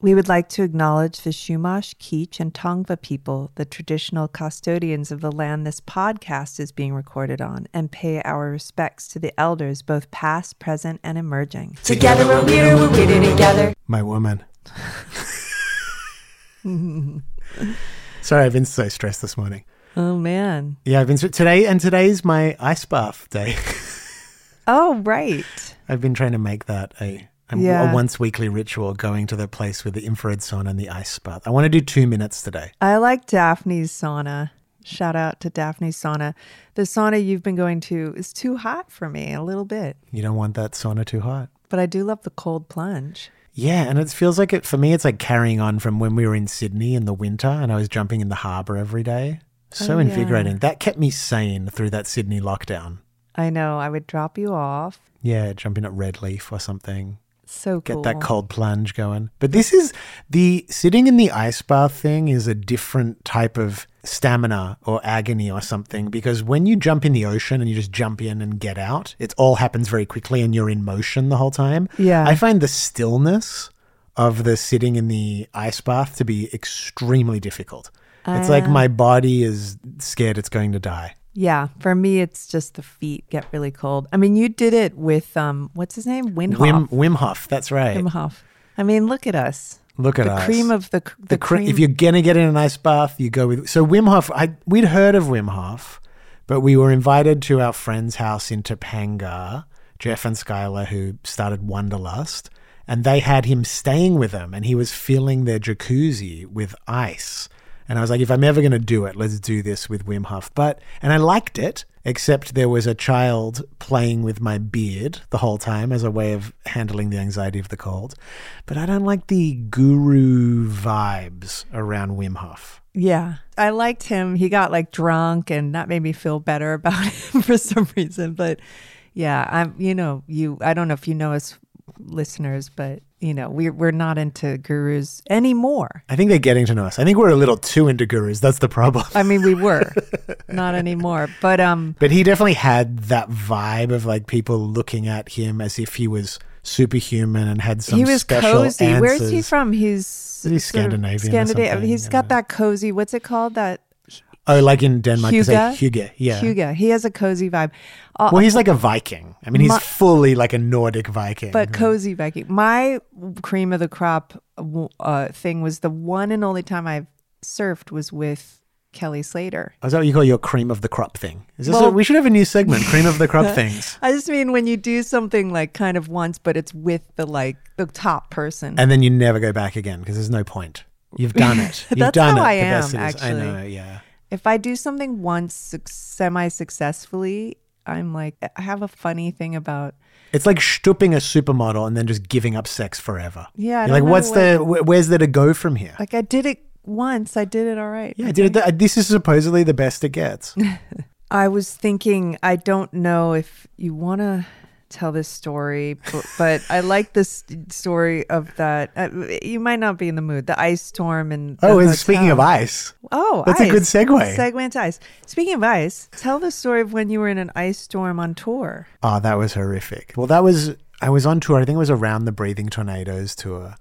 We would like to acknowledge the Chumash, Kizh, and Tongva people, the traditional custodians of the land this podcast is being recorded on, and pay our respects to the elders, both past, present, and emerging. Together we're weirder, we're weirder together. My woman. Sorry, I've been so stressed this morning. Oh, man. Yeah, I've been today, and today's my ice bath day. Oh, right. I've been trying to make that a, a, Yeah. a once weekly ritual, going to the place with the infrared sauna and the ice bath. I want to do two minutes today. I like Daphne's sauna. Shout out to Daphne's sauna. The sauna you've been going to is too hot for me, a little bit. You don't want that sauna too hot. But I do love the cold plunge. Yeah, and it feels like it for me. It's like carrying on from when we were in Sydney in the winter, and I was jumping in the harbour every day. So Oh, yeah. invigorating. That kept me sane through that Sydney lockdown. I know. I would drop you off. Yeah, jump in at Red Leaf or something. So Get that cold plunge going. But this is the sitting in the ice bath thing is a different type of stamina or agony or something because when you jump in the ocean and you just jump in and get out, it all happens very quickly and you're in motion the whole time. Yeah. I find the stillness of the sitting in the ice bath to be extremely difficult. It's like Ah. my body is scared it's going to die. Yeah, for me, it's just the feet get really cold. I mean, you did it with um, what's his name, Wim Hof. Wim, Wim Hof, that's right. Wim Hof. I mean, look at us. Look at us. the us. cream of the the, the cre- cream. if you're gonna get in an ice bath, you go with. So Wim Hof, I we'd heard of Wim Hof, but we were invited to our friend's house in Topanga, Jeff and Schuyler, who started Wanderlust, and they had him staying with them, and he was filling their jacuzzi with ice. And I was like, if I'm ever going to do it, let's do this with Wim Hof. But, and I liked it, except there was a child playing with my beard the whole time as a way of handling the anxiety of the cold. But I don't like the guru vibes around Wim Hof. yeah, I liked him. He got like drunk, and that made me feel better about him for some reason. But yeah, I'm. You know, you. I don't know if you know us listeners, but you know, we're we're not into gurus anymore. I think they're getting to know us. I think we're a little too into gurus. That's the problem. I mean, we were not anymore. But um, But he definitely had that vibe of like people looking at him as if he was superhuman and had some he was special cozy. answers. Where's he from? He's Is he sort Scandinavian Scandinavian. He's got know. that cozy. What's it called? That Oh, like in Denmark, they say Hygge? hygge. Yeah. Huga. He has a cozy vibe. Uh, Well, he's like a Viking. I mean, he's My- fully like a Nordic Viking. but cozy Viking. My cream of the crop uh, thing was the one and only time I've surfed was with Kelly Slater. Is that what you call your cream of the crop thing? Is this Well- a, we should have a new segment, cream of the crop things. I just mean when you do something like kind of once, but it's with the like the top person. And then you never go back again because there's no point. You've done it. You've That's done how it. I am, is. I know, yeah. If I do something once semi successfully, I'm like I have a funny thing about It's like stooping a supermodel and then just giving up sex forever. Yeah, like, what's the, where's there to go from here? like I did it once. I did it all right. yeah, I dude, th- this is supposedly the best it gets. I was thinking, I don't know if you want to tell this story, but, but I like this story of that. Uh, you might not be in the mood. The ice storm and Oh, and speaking of ice, oh, that's a good ice. segue. Segue into ice. Speaking of ice, tell the story of when you were in an ice storm on tour. Oh, that was horrific. Well, that was I was on tour. I think it was around the Breathing Tornados tour,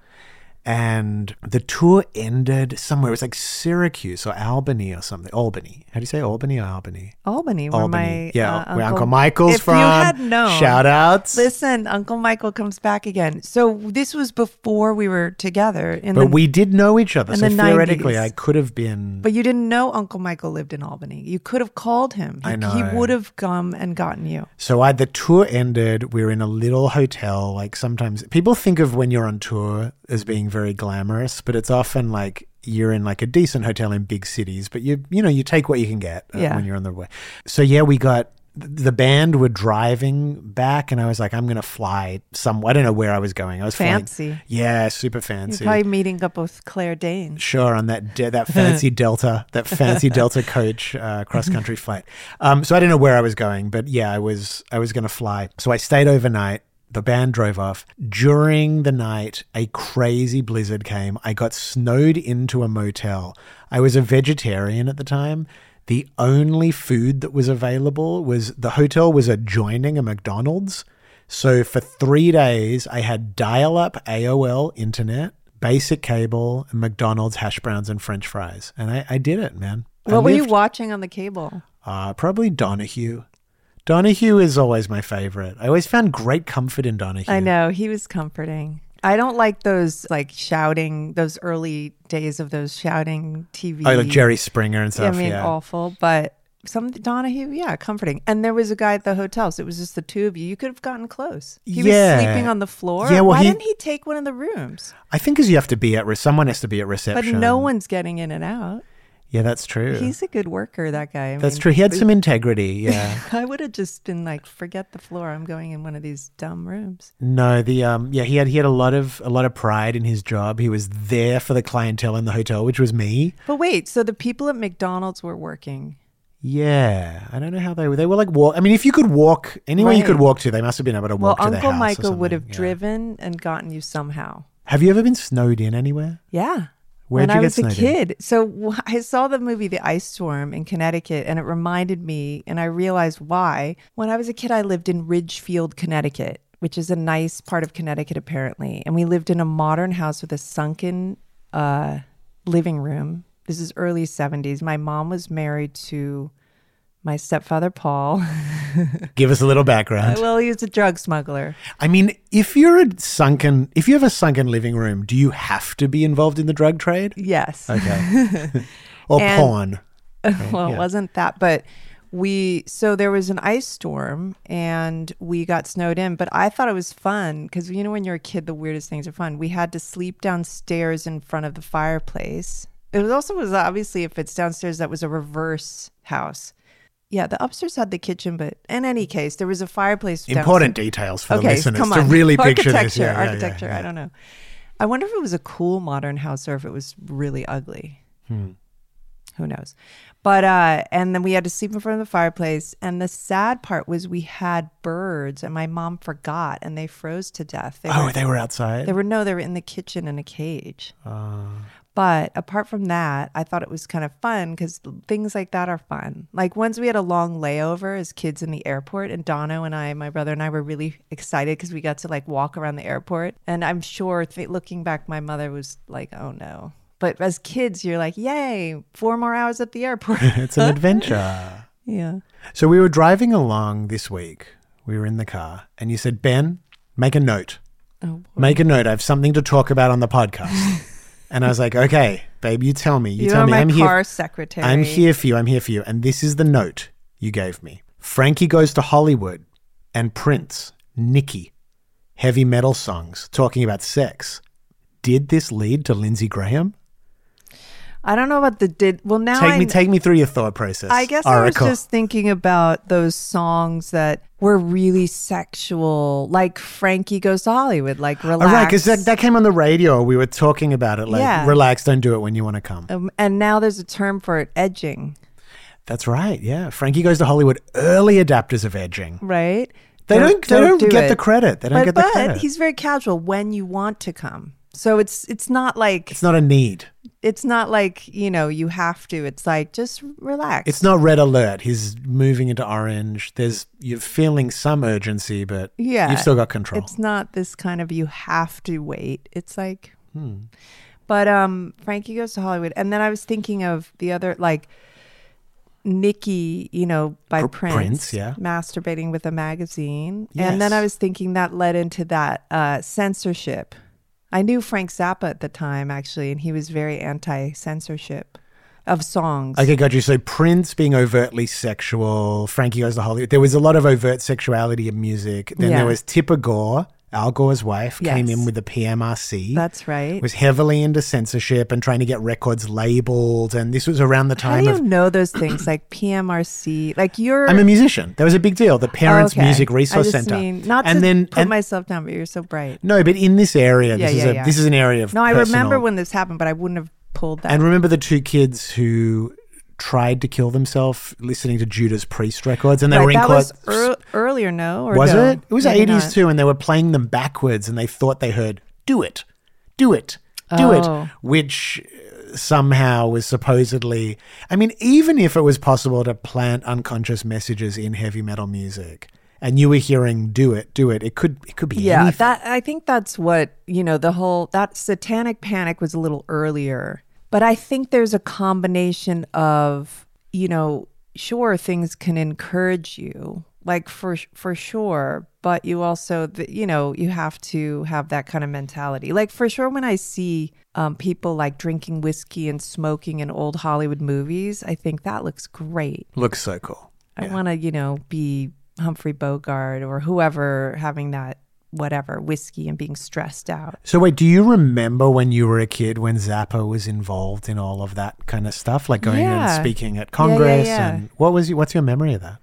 and the tour ended somewhere. It was like Syracuse or Albany or something. Albany. How do you say Albany or Albany? Albany, where Albany. my yeah, uh, where Uncle Michael's if from. you had known, Shout outs. Listen, Uncle Michael comes back again. So this was before we were together. In but the, we did know each other, so the theoretically, 90s. I could have been. But you didn't know Uncle Michael lived in Albany. You could have called him. He, I know. He would have come and gotten you. So I the tour ended. We were in a little hotel. Like sometimes people think of when you're on tour as being very glamorous, but it's often like you're in like a decent hotel in big cities. But you you know you take what you can get uh, Yeah. when you're on the way. So yeah, we got the band were driving back, and I was like, I'm gonna fly some. I don't know where I was going. I was flying- Fancy. yeah, super You're fancy. probably meeting up with Claire Danes. Sure, on that de- that fancy Delta, that fancy Delta coach uh, cross country flight. Um, so I didn't know where I was going, but yeah, I was I was going to fly. So I stayed overnight. The band drove off. During the night, a crazy blizzard came. I got snowed into a motel. I was a vegetarian at the time. The only food that was available was the hotel was adjoining a McDonald's. So for three days, I had dial up AOL internet, basic cable, and McDonald's hash browns and french fries. And I, I did it, man. What were you watching on the cable? Uh, probably Donahue. Donahue is always my favorite. I always found great comfort in Donahue. I know he was comforting. I don't like those like shouting, those early days of those shouting TV. Oh, like Jerry Springer and stuff. I mean, yeah. awful, but some Donahue, yeah, comforting. And there was a guy at the hotel, so it was just the two of you. You could have gotten close. He Yeah. was sleeping on the floor. Yeah, well, Why he- didn't he take one of the rooms? I think because you have to be at re- someone has to be at reception. But no one's getting in and out. Yeah, that's true. He's a good worker, that guy. I that's mean, true. He had some integrity. Yeah. I would have just been like, forget the floor. I'm going in one of these dumb rooms. no, the um, yeah, he had he had a lot of a lot of pride in his job. He was there for the clientele in the hotel, which was me. But wait, so the people at McDonald's were working. Yeah, I don't know how they were. They were like walk. I mean, if you could walk anywhere you could walk to, they must have been able to Well, walk to their Uncle Michael would have. Yeah. driven and gotten you somehow. Have you ever been snowed in anywhere? Yeah. Where'd when you I get was a kid. So I saw the movie The Ice Storm in Connecticut and it reminded me and I realized why. When I was a kid I lived in Ridgefield, Connecticut, which is a nice part of Connecticut apparently. And we lived in a modern house with a sunken uh, living room. This is early 70s. My mom was married to my stepfather Paul. Give us a little background. Uh, well, he was a drug smuggler. I mean, if you're a sunken, if you have a sunken living room, do you have to be involved in the drug trade? Yes. Okay. or And- porn? well, yeah. it wasn't that, but we so there was an ice storm and we got snowed in. But I thought it was fun because you know when you're a kid, the weirdest things are fun. We had to sleep downstairs in front of the fireplace. It was also was obviously if it's downstairs, that was a reverse house. Yeah, the upstairs had the kitchen, but in any case, there was a fireplace. Important details for the Okay, listeners come on. to really picture architecture, this. Yeah, yeah, yeah, architecture. yeah. I don't know. I wonder if it was a cool modern house or if it was really ugly. Hmm. Who knows? But uh, and then we had to sleep in front of the fireplace. And the sad part was we had birds, and my mom forgot, and they froze to death. They Oh, were, they were outside. they were no, they were in the kitchen in a cage. Uh, But apart from that, I thought it was kind of fun because things like that are fun. Like once we had a long layover as kids in the airport, and Dono and I, my brother and I, were really excited because we got to like walk around the airport. And I'm sure, th- looking back, my mother was like, "Oh no." But as kids, you're like, "Yay, four more hours at the airport." it's an adventure. yeah. So we were driving along this week. We were in the car, and you said, "Ben, make a note. Oh, boy. Make a note. I have something to talk about on the podcast." and I was like, "Okay, babe, you tell me. You, you tell are me. my I'm car here. secretary. I'm here for you. I'm here for you." And this is the note you gave me. Frankie goes to Hollywood, and Prince, Nikki, heavy metal songs talking about sex. Did this lead to Lindsey Graham? I don't know about the did. Well, now Take I me, take me through your thought process. I guess Oracle. I was just thinking about those songs that were really sexual, like Frankie Goes to Hollywood, like Oh, relax. right, because that, that came on the radio. We were talking about it. Like, Yeah. relax, don't do it when you want to come. um, and now there's a term for it, edging, That's right. Yeah, Frankie goes to Hollywood. Early adapters of edging. right? They don't. they don't do get it. the credit. They don't but, get the but credit. he's very casual when you want to come. So it's it's not like it's not a need. it's not like you know you have to. It's like just relax. It's not red alert. He's moving into orange. There's you're feeling some urgency, but Yeah, you've still got control. It's not this kind of you have to wait. It's like, Hmm. but um, Frankie goes to Hollywood, and then I was thinking of the other like Nikki, you know, by Pr- Prince, Prince, yeah. masturbating with a magazine, and then I was thinking that led into that uh, censorship. I knew Frank Zappa at the time actually, and he was very anti-censorship of songs. Okay, got you. So Prince being overtly sexual, Frankie goes to Hollywood. There was a lot of overt sexuality in music. Then Yeah. there was Tipper Gore Al Gore's wife, came in with the PMRC. That's right. was heavily into censorship and trying to get records labeled. And this was around the time. How do you of. know those things like PMRC? Like you're. I'm a musician. That was a big deal. The Parents Okay. Music Resource I just Center. Mean, not and to then put and- myself down, but you're so bright. no, but in this area, Yeah, this is yeah, a yeah. this is an area of No, I remember when this happened, but I wouldn't have pulled that. And remember the two kids who tried to kill themselves listening to Judas Priest records, and they right, were in that court. earlier, no? Or was no? it? It was eighties too, and they were playing them backwards, and they thought they heard "Do it, do it, do Oh. it," which uh, somehow was supposedly. I mean, even if it was possible to plant unconscious messages in heavy metal music, and you were hearing "Do it, do it," it could it could be Yeah, anything. that I think that's what you know. The whole that satanic panic was a little earlier, but I think there's a combination of you know, sure things can encourage you, like for for sure, but you also you know you have to have that kind of mentality. Like for sure, when I see um, people like drinking whiskey and smoking in old Hollywood movies, I think that looks great. looks so cool. I want to, you know, be Humphrey Bogart or whoever having that whatever whiskey and being stressed out. So wait, do you remember when you were a kid when Zappa was involved in all of that kind of stuff, like going Yeah. and speaking at yeah, Congress? yeah. And what was you, what's your memory of that?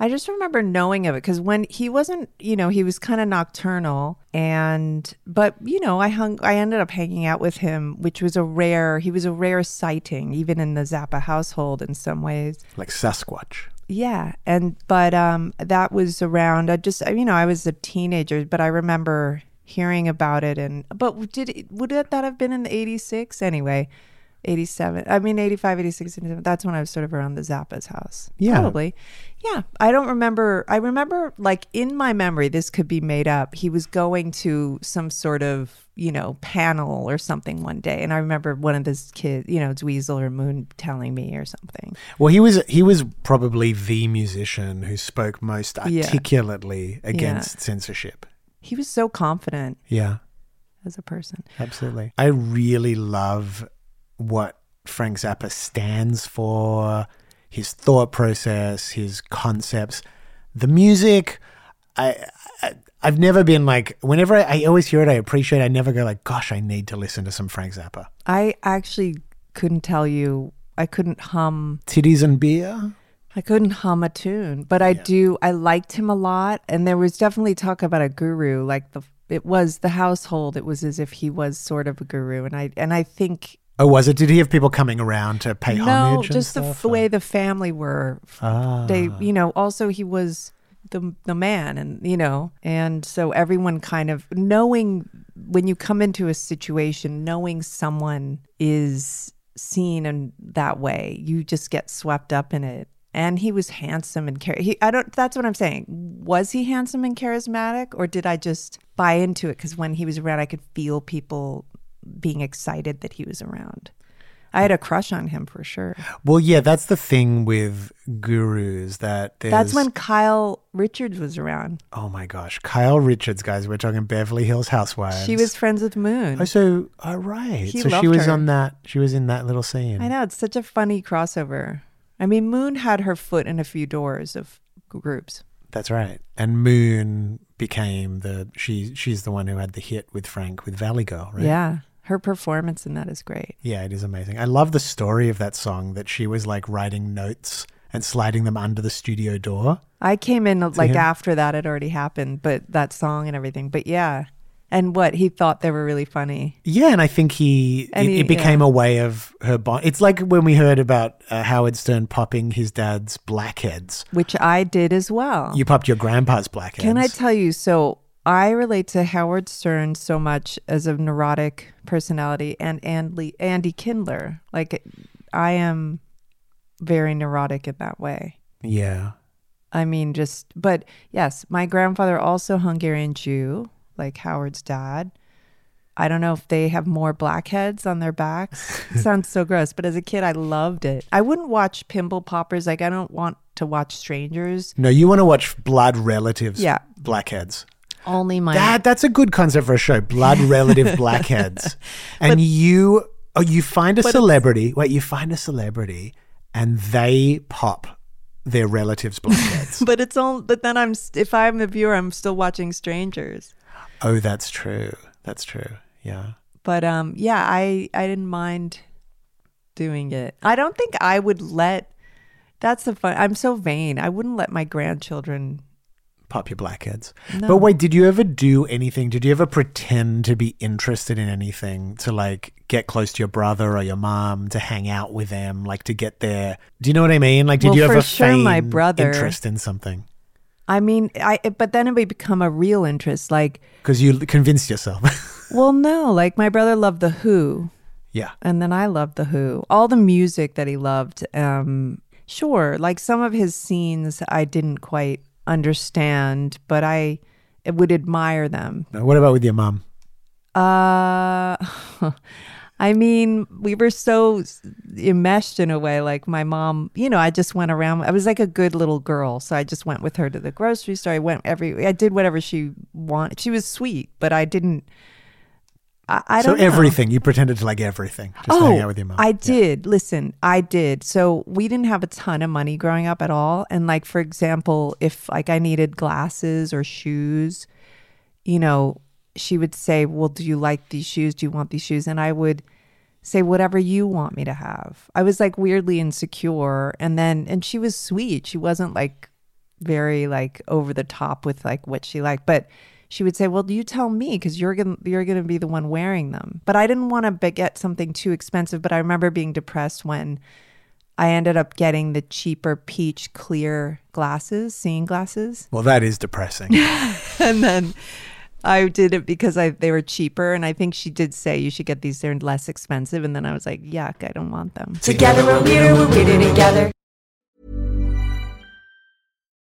I just remember knowing of it because when he wasn't, you know, he was kind of nocturnal and, but, you know, I hung, I ended up hanging out with him, which was a rare, he was a rare sighting, even in the Zappa household in some ways. Like Sasquatch. Yeah, and but um that was around I just you know I was a teenager but I remember hearing about it and but did it, would that have been in the 86 anyway 87 I mean 85 86 87, that's when I was sort of around the Zappa's house Yeah. probably yeah I don't remember I remember like in my memory this could be made up he was going to some sort of you know panel or something one day and I remember one of his kids you know Dweezil or Moon telling me or something Well, he was he was probably the musician who spoke most Yeah. articulately against censorship. he was so confident Yeah, as a person. absolutely. I really love what Frank Zappa stands for, his thought process, his concepts, the music. I, I I've never been like whenever I, I always hear it, I appreciate. it. I never go like, gosh, I need to listen to some Frank Zappa. I actually couldn't tell you. I couldn't hum. Titties and beer. I couldn't hum a tune, but I do. I liked him a lot, and there was definitely talk about a guru. Like the, it was the household. It was as if he was sort of a guru, and I and I think Oh, was it? Did he have people coming around to pay no, homage? and just the f- way the family were. Ah. They, you know, also he was the the man, and you know, and so everyone kind of knowing when you come into a situation, knowing someone is seen in that way, you just get swept up in it. And he was handsome and char- he I don't that's what I'm saying. Was he handsome and charismatic or did I just buy into it cuz when he was around I could feel people being excited that he was around. I had a crush on him for sure. Well, yeah, that's the thing with gurus that there's. That's when Kyle Richards was around. Oh my gosh, Kyle Richards, guys. We're talking Beverly Hills Housewives. She was friends with Moon. Oh, so all right. He so she was her. on that. She was in that little scene. I know it's such a funny crossover. I mean, Moon had her foot in a few doors of groups. That's right. And Moon became the she. She's the one who had the hit with Frank with Valley Girl, right? Yeah, her performance in that is great. Yeah, it is amazing. I love the story of that song that she was like writing notes and sliding them under the studio door. I came in like him? after that had already happened, but that song and everything. But yeah, and what he thought they were really funny. Yeah, and I think he it, he- it became yeah. a way of her bond. It's like when we heard about uh, Howard Stern popping his dad's blackheads. Which I did as well. You popped your grandpa's blackheads. Can I tell you? So I relate to Howard Stern so much as a neurotic personality, and Andy, Andy Kindler. Like I am very neurotic in that way. yeah. I mean, just but yes, my grandfather also Hungarian Jew, like Howard's dad. I don't know if they have more blackheads on their backs. Sounds so gross, but as a kid, I loved it. I wouldn't watch Pimple Poppers. Like I don't want to watch strangers. No, you want to watch blood relatives. Yeah. Blackheads. Only my That that's a good concept for a show. Blood relative blackheads. And you oh you find a celebrity. Wait, you find a celebrity and they pop their relatives' blackheads. But it's all. But then I'm. If I'm the viewer, I'm still watching Strangers. Oh, that's true. That's true. Yeah. But um, yeah, I I didn't mind doing it. I don't think I would let. That's the fun. I'm so vain. I wouldn't let my grandchildren. Pop your blackheads. No. But wait, did you ever do anything? Did you ever pretend to be interested in anything to like get close to your brother or your mom, to hang out with them, like to get there? Do you know what I mean? Like, did Well, you ever sure feign my brother- interest in something? I mean, I but then it would become a real interest. Like, Because you convinced yourself. well, no, like my brother loved the Who, yeah. and then I loved the Who. All the music that he loved. Um, sure, like some of his scenes I didn't quite understand, but I would admire them. Now, What about with your mom? Uh, I mean, we were so enmeshed in a way. Like my mom, you know, I just went around. I was like a good little girl, so I just went with her to the grocery store. I went every. I did whatever she wanted. She was sweet, but I didn't. I, I so don't know. everything you pretended to like everything, just to hang oh, out with your mom. Oh, I Yeah. did. Listen, I did. So we didn't have a ton of money growing up at all. And like for example, if like I needed glasses or shoes, you know, she would say, "Well, do you like these shoes? Do you want these shoes?" And I would say whatever you want me to have. I was like weirdly insecure and then and she was sweet. She wasn't like very like over the top with like what she liked, but she would say, "Well, you tell me because you're gonna you're gonna be the one wearing them." But I didn't want to get something too expensive. But I remember being depressed when I ended up getting the cheaper peach clear glasses, seeing glasses, Well, that is depressing. and then I did it because I they were cheaper. And I think she did say you should get these; they're less expensive. And then I was like, "Yuck, I don't want them." Together we're weirder, we're weirder together.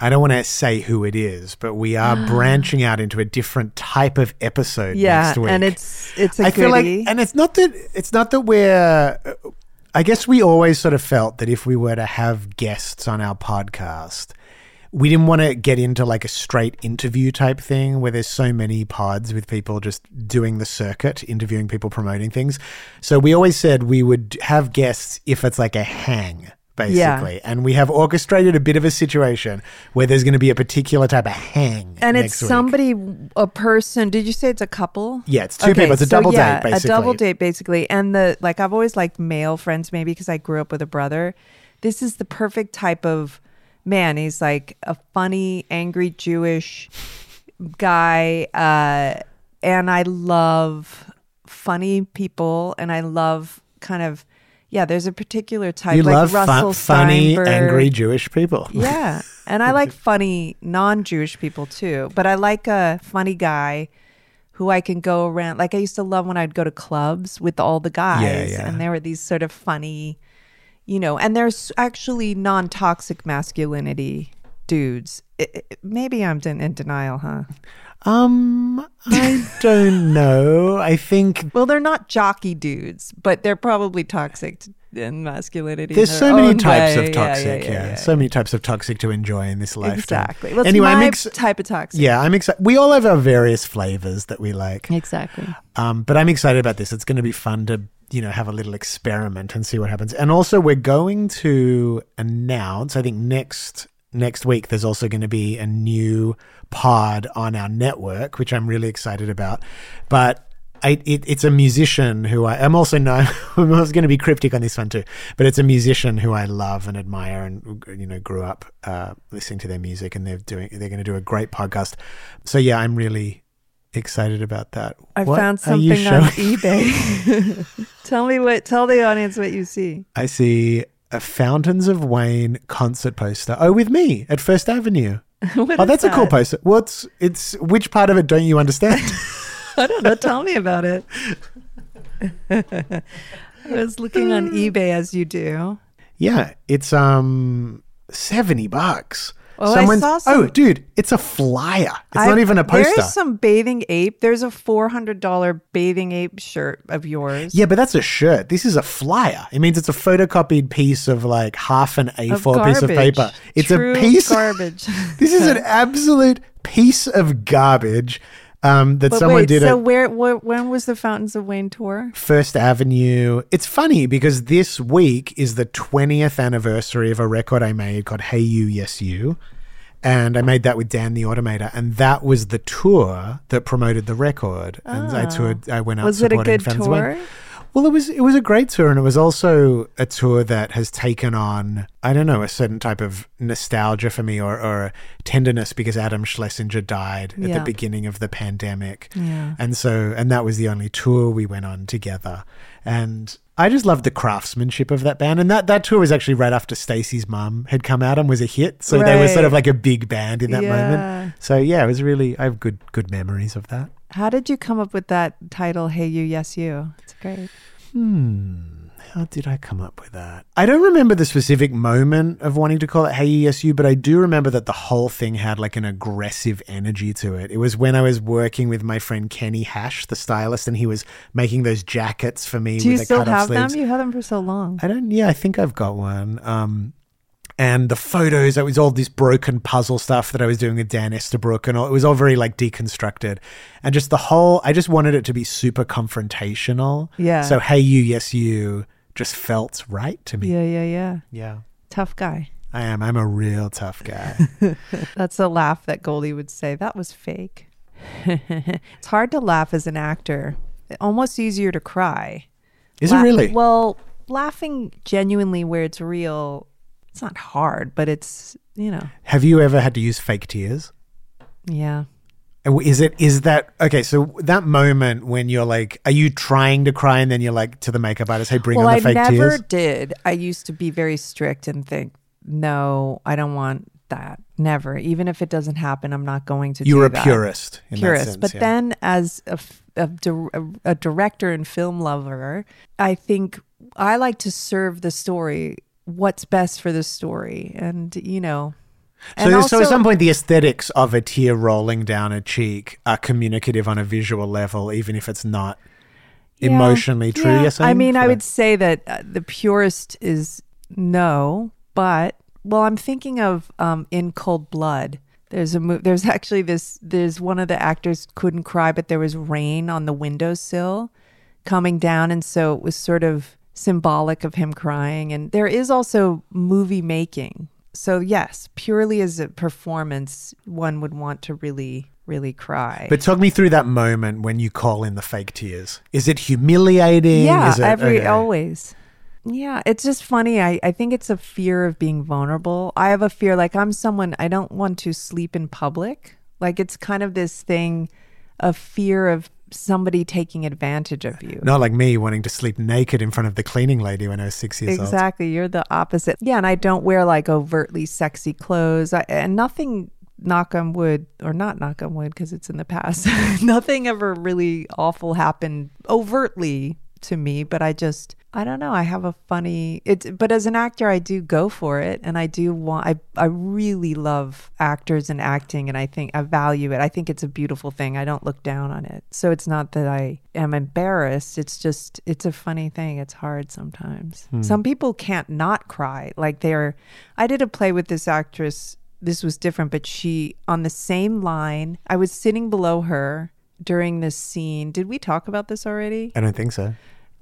I don't want to say who it is, but we are branching out into a different type of episode Yeah, next week. and it's it's a I feel like, and it's not that it's not that we're. I guess we always sort of felt that if we were to have guests on our podcast, we didn't want to get into like a straight interview type thing where there's so many pods with people just doing the circuit, interviewing people, promoting things. So we always said we would have guests if it's like a hang. Basically, and we have orchestrated a bit of a situation where there's going to be a particular type of hang, and it's week. somebody, a person. Did you say it's a couple? Yeah, it's two people. It's a double date, yeah, basically. A double date, basically. And the like, I've always liked male friends, maybe because I grew up with a brother. This is the perfect type of man. He's like a funny, angry Jewish guy, uh, and I love funny people, and I love kind of yeah. There's a particular type You like love fun- Russell funny, Steinberg. angry Jewish people. Yeah. And I like funny non Jewish people too. But I like a funny guy who I can go around. Like I used to love when I'd go to clubs with all the guys. yeah. And there were these sort of funny, you know, and there's actually non toxic masculinity dudes. I- I- maybe I'm in, in denial, huh? Um, I don't know. I think Well, they're not jockey dudes, but they're probably toxic t- in masculinity. there's their so many types way. of Yeah, toxic. Yeah, so many types of toxic to enjoy in this lifetime. Exactly. Well, it's anyway, my I'm ex- type of toxic. yeah, I'm excited. We all have our various flavors that we like. Exactly. Um, but I'm excited about this. It's going to be fun to, you know, have a little experiment and see what happens. And also, we're going to announce. I think next next week there's also going to be a new pod on our network, which I'm really excited about. But I, it, it's a musician who I, I'm also know. I was going to be cryptic on this one too, but it's a musician who I love and admire, and you know, grew up uh, listening to their music, and they're doing. They're going to do a great podcast. So yeah, I'm really excited about that. I What found something on eBay. tell me what. Tell the audience what you see. I see a Fountains of Wayne concert poster. Oh, with me at First Avenue. Oh, that's a cool poster. What's it's which part of it don't you understand? I don't know. Tell me about it. I was looking on eBay as you do. yeah, it's um 70 bucks. Oh, I saw some- oh, dude, it's a flyer. It's I- not even a poster. There is some bathing ape. There's a four hundred dollar bathing ape shirt of yours. yeah, but that's a shirt. This is a flyer. It means it's a photocopied piece of like half an A4 piece of paper. It's True a piece. garbage. this is an absolute piece of garbage um, that but someone wait, did so at where, where? When was the Fountains of Wayne tour? First Avenue. It's funny because this week is the 20th anniversary of a record I made called Hey You, Yes You. And I made that with Dan the Automator. And that was the tour that promoted the record. And I toured, I went out Oh. Was it a good Fountains tour? Wayne. Well, it was it was a great tour, and it was also a tour that has taken on I don't know a certain type of nostalgia for me or, or tenderness because Adam Schlesinger died at Yeah. the beginning of the pandemic, Yeah. and so and that was the only tour we went on together, and I just loved the craftsmanship of that band, and that that tour was actually right after Stacy's mum had come out and was a hit, so they were sort of like a big band in that Yeah. moment. So yeah, it was really I have good good memories of that. How did you come up with that title? Hey, you, yes, you. It's great. Hmm. How did I come up with that? I don't remember the specific moment of wanting to call it Hey You, Yes You, but I do remember that the whole thing had like an aggressive energy to it. It was when I was working with my friend Kenny Hash, the stylist, and he was making those jackets for me Do you with the still have sleeves. them? You had them for so long. I don't. Yeah, I think I've got one. Um, and the photos, it was all this broken puzzle stuff that I was doing with Dan Estabrook, and all, it was all very like deconstructed, and just the whole. I just wanted it to be super confrontational. Yeah. So hey you, yes you, just felt right to me. Yeah, yeah, yeah. Yeah. Tough guy. I am. I'm a real tough guy. That's a laugh that Goldie would say. That was fake. it's hard to laugh as an actor. Almost easier to cry. Is it really? Well, laughing genuinely where it's real, it's not hard, but it's, you know, Have you ever had to use fake tears? yeah. Is it is that okay? So that moment when you're like, are you trying to cry and then you're like to the makeup artist, hey, bring well, on the I fake tears." I never did. I used to be very strict and think, no, I don't want that. Never. Even if it doesn't happen, I'm not going to You do were a that. purist. In purist. That sense, but yeah. then, as a, f- a dir- a- a director and film lover, I think I like to serve the story. What's best for the story, and you know. So, and so also- at some point, the aesthetics of a tear rolling down a cheek are communicative on a visual level, even if it's not Yeah. emotionally true. Yeah. You're? I mean, I would say that uh, the purist is no, but well, I'm thinking of um, in Cold Blood. There's a mo- there's actually this there's one of the actors couldn't cry, but there was rain on the windowsill coming down, and so it was sort of symbolic of him crying. And there is also movie making. So yes, purely as a performance, one would want to really really cry. But talk me through that moment when you call in the fake tears. Is it humiliating? Yeah, Is it, every okay. always. Yeah, it's just funny. I, I think it's a fear of being vulnerable. I have a fear like I'm someone I don't want to sleep in public. Like it's kind of this thing of fear of somebody taking advantage of you. Not like me wanting to sleep naked in front of the cleaning lady when I was six years old. Exactly. You're the opposite. Yeah, and I don't wear like overtly sexy clothes. I, and nothing knock on wood or not knock on wood because it's in the past. nothing ever really awful happened overtly to me, but I just I don't know. I have a funny it but as an actor I do go for it and I do want I I really love actors and acting and I think I value it. I think it's a beautiful thing. I don't look down on it. So it's not that I am embarrassed. It's just it's a funny thing. It's hard sometimes. Hmm. Some people can't not cry. Like they're I did a play with this actress. This was different, but she on the same line. I was sitting below her during this scene. Did we talk about this already? I don't think so.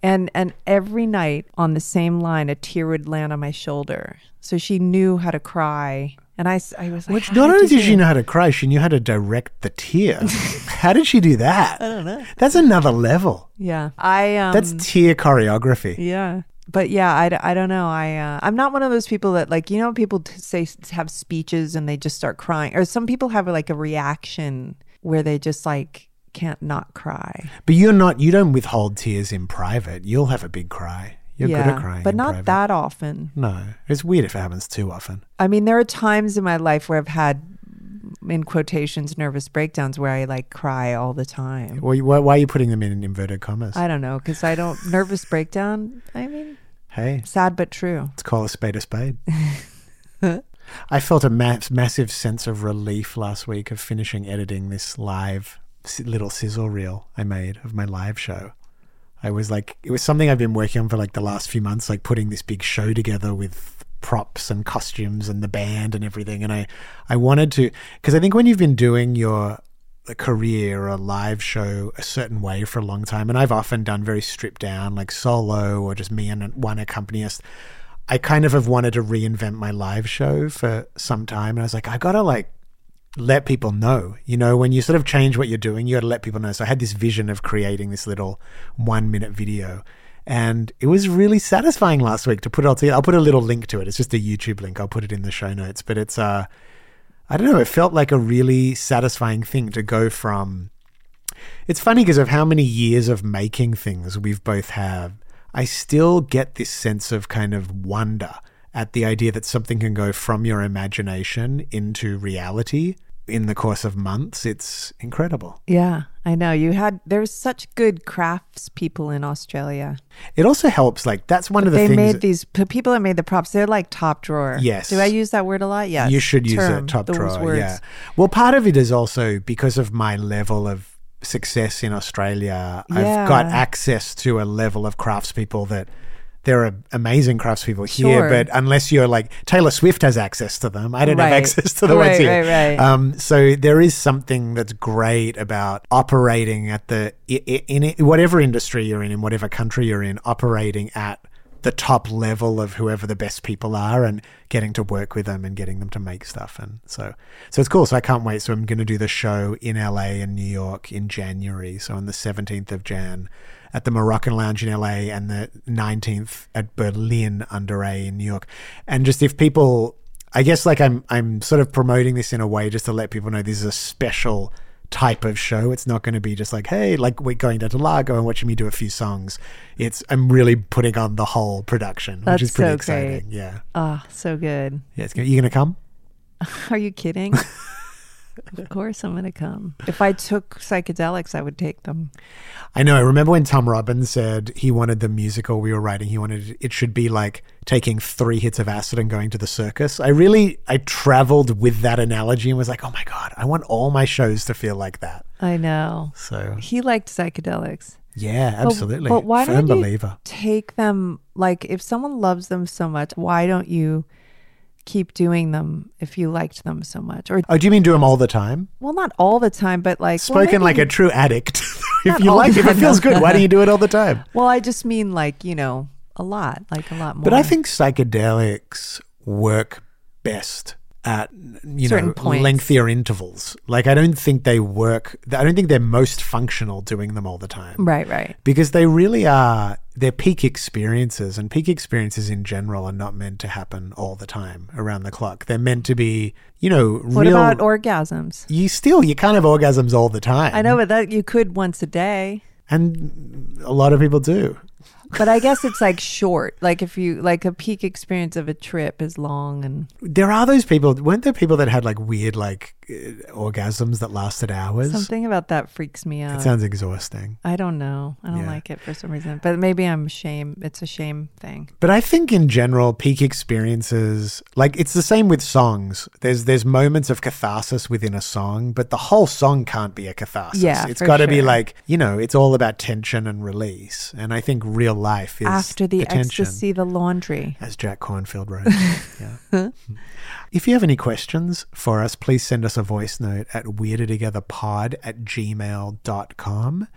And and every night on the same line, a tear would land on my shoulder. So she knew how to cry. And I, I was like, Which "How not did only did she know how to cry, she knew how to direct the tear. how did she do that? I don't know. That's another level. Yeah, I um, That's tear choreography. yeah. But yeah, I, I don't know. I uh, I'm not one of those people that like you know people t- say have speeches and they just start crying, or some people have like a reaction where they just like can't not cry. But you're not. You don't withhold tears in private. You'll have a big cry. You're yeah, good at crying, but not private. that often. No, it's weird if it happens too often. I mean, there are times in my life where I've had, in quotations, nervous breakdowns where I like cry all the time. Why, why, why are you putting them in inverted commas? I don't know because I don't nervous breakdown. I mean, hey, sad but true. let's call a spade a spade. I felt a ma- massive sense of relief last week of finishing editing this live little sizzle reel I made of my live show. I was like, it was something I've been working on for like the last few months, like putting this big show together with props and costumes and the band and everything. And I, I wanted to, because I think when you've been doing your career or a live show a certain way for a long time, and I've often done very stripped down, like solo or just me and one accompanist. I kind of have wanted to reinvent my live show for some time, and I was like, I gotta like let people know. You know, when you sort of change what you're doing, you got to let people know. So I had this vision of creating this little one minute video. And it was really satisfying last week to put it all together. I'll put a little link to it. It's just a YouTube link. I'll put it in the show notes. But it's, uh, I don't know, it felt like a really satisfying thing to go from. It's funny because of how many years of making things we've both have. I still get this sense of kind of wonder at the idea that something can go from your imagination into reality in the course of months. It's incredible. Yeah, I know. You had there's such good crafts people in Australia. It also helps, like, that's one of the they things. made these people that made the props. They're like top drawer. Yes. Do I use that word a lot? Yeah. you should use Term, it top drawer. words. Yeah. Well, part of it is also because of my level of success in Australia. Yeah. I've got access to a level of craftspeople that there are amazing craftspeople here, Sure. but unless you're like Taylor Swift has access to them, I don't have access to the Right, ones here. right, right. Um, so there is something that's great about operating at the i- i- in whatever industry you're in, in whatever country you're in, operating at the top level of whoever the best people are and getting to work with them and getting them to make stuff. And so so it's cool. So i can't wait. So i'm going to do the show in la and new york in january. So on the 17th of jan at the moroccan lounge in la and the 19th at berlin under a in new york. And just if people i guess like i'm i'm sort of promoting this in a way just to let people know this is a special type of show. It's not going to be just like, hey, like we're going down to Largo and watching me do a few songs. It's I'm really putting on the whole production, which is pretty so exciting. great. Yeah, Oh, so good. yeah. It's gonna, you gonna come? Are you kidding? of course I'm going to come. If I took psychedelics, I would take them. I know. I remember when Tom Robbins said he wanted the musical we were writing. He wanted it should be like taking three hits of acid and going to the circus. I really I traveled with that analogy and was like, oh my god, I want all my shows to feel like that. I know. So He liked psychedelics. yeah, absolutely. But, why Firm don't you take them? Like, if someone loves them so much, why don't you keep doing them if you liked them so much? Or, Oh, do you mean do them all the time? well, not all the time, but like well, Spoken like a true addict. if you like if it feels good, why do you do it all the time? Well, I just mean like you know a lot, like a lot more. But I think psychedelics work best at you Certain know points. lengthier intervals. Like I don't think they work. I don't think they're most functional doing them all the time. right, right. Because they really are. They're peak experiences, and peak experiences in general are not meant to happen all the time around the clock. They're meant to be, you know, What real. about orgasms? you still you can't have orgasms all the time. I know, but that you could once a day. and a lot of people do. But I guess it's like short. Like if you like a peak experience of a trip is long and There are those people. Weren't there people that had like weird like uh, orgasms that lasted hours? something about that freaks me out. It sounds exhausting. I don't know. I don't Yeah. like it for some reason. But maybe I'm shame. It's a shame thing. But I think in general, peak experiences like it's the same with songs. There's there's moments of catharsis within a song, but the whole song can't be a catharsis. Yeah, it's for got to be sure. like you know, it's all about tension and release. And I think real life is After the tension. ecstasy, the laundry. as Jack Kornfield wrote. yeah. If you have any questions for us, please send us a voice note at weirdertogetherpod at gmail.com.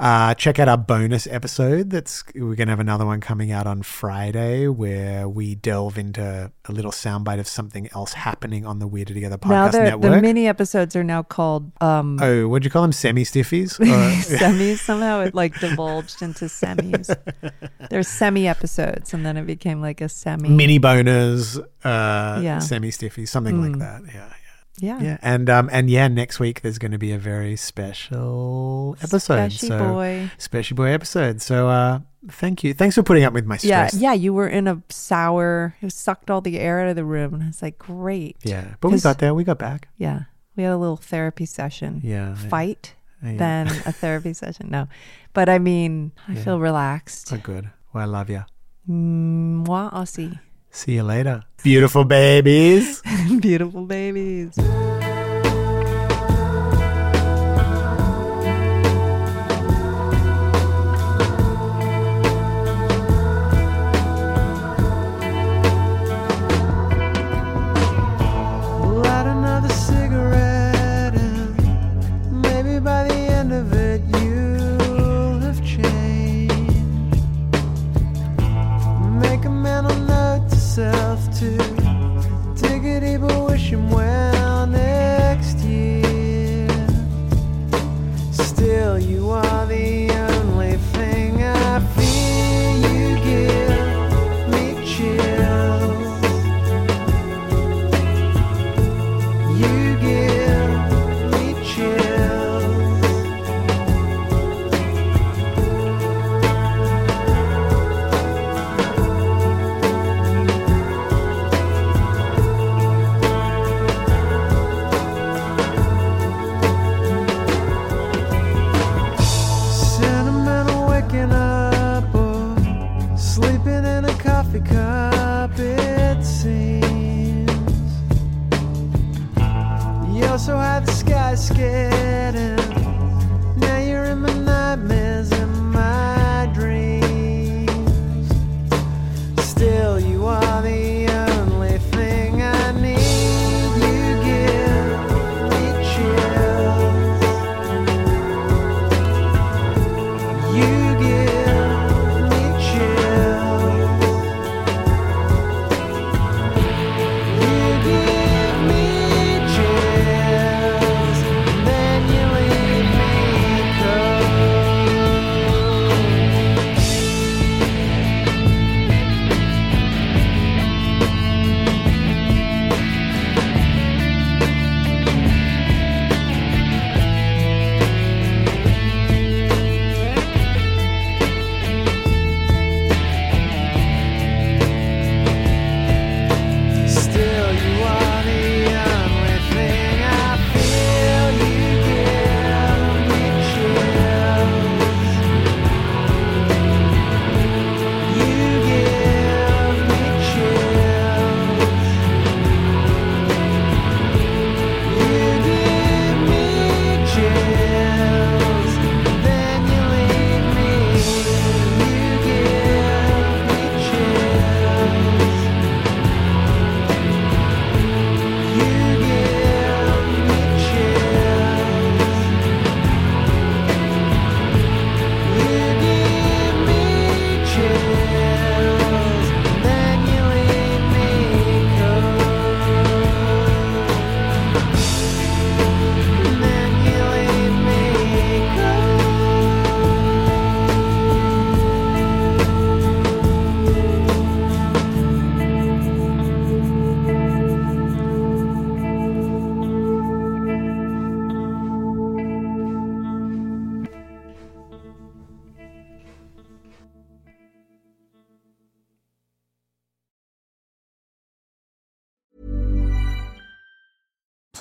Uh, check out our bonus episode. That's we're gonna have another one coming out on Friday where we delve into a little soundbite of something else happening on the Weirder Together podcast the network. the mini episodes are now called um oh, what'd you call them? Semi stiffies? semis. Somehow it like divulged into semis. There's semi episodes, and then it became like a semi. Mini boners, uh, Yeah. semi stiffy, something like Mm. that. Yeah, yeah. yeah. Yeah, and um, and yeah, next week there's going to be a very special episode. Special so, boy. special boy episode. So, uh, thank you. Thanks for putting up with my stress. yeah. yeah. You were in a sour. It sucked all the air out of the room, and I was like, great. yeah. But we got there. We got back. Yeah. We had a little therapy session. Yeah. Fight, Yeah. then a therapy session. No, but I mean, I Yeah. feel relaxed. Oh, good. Well, I love you. Moi aussi. See you later. Beautiful babies. Beautiful babies.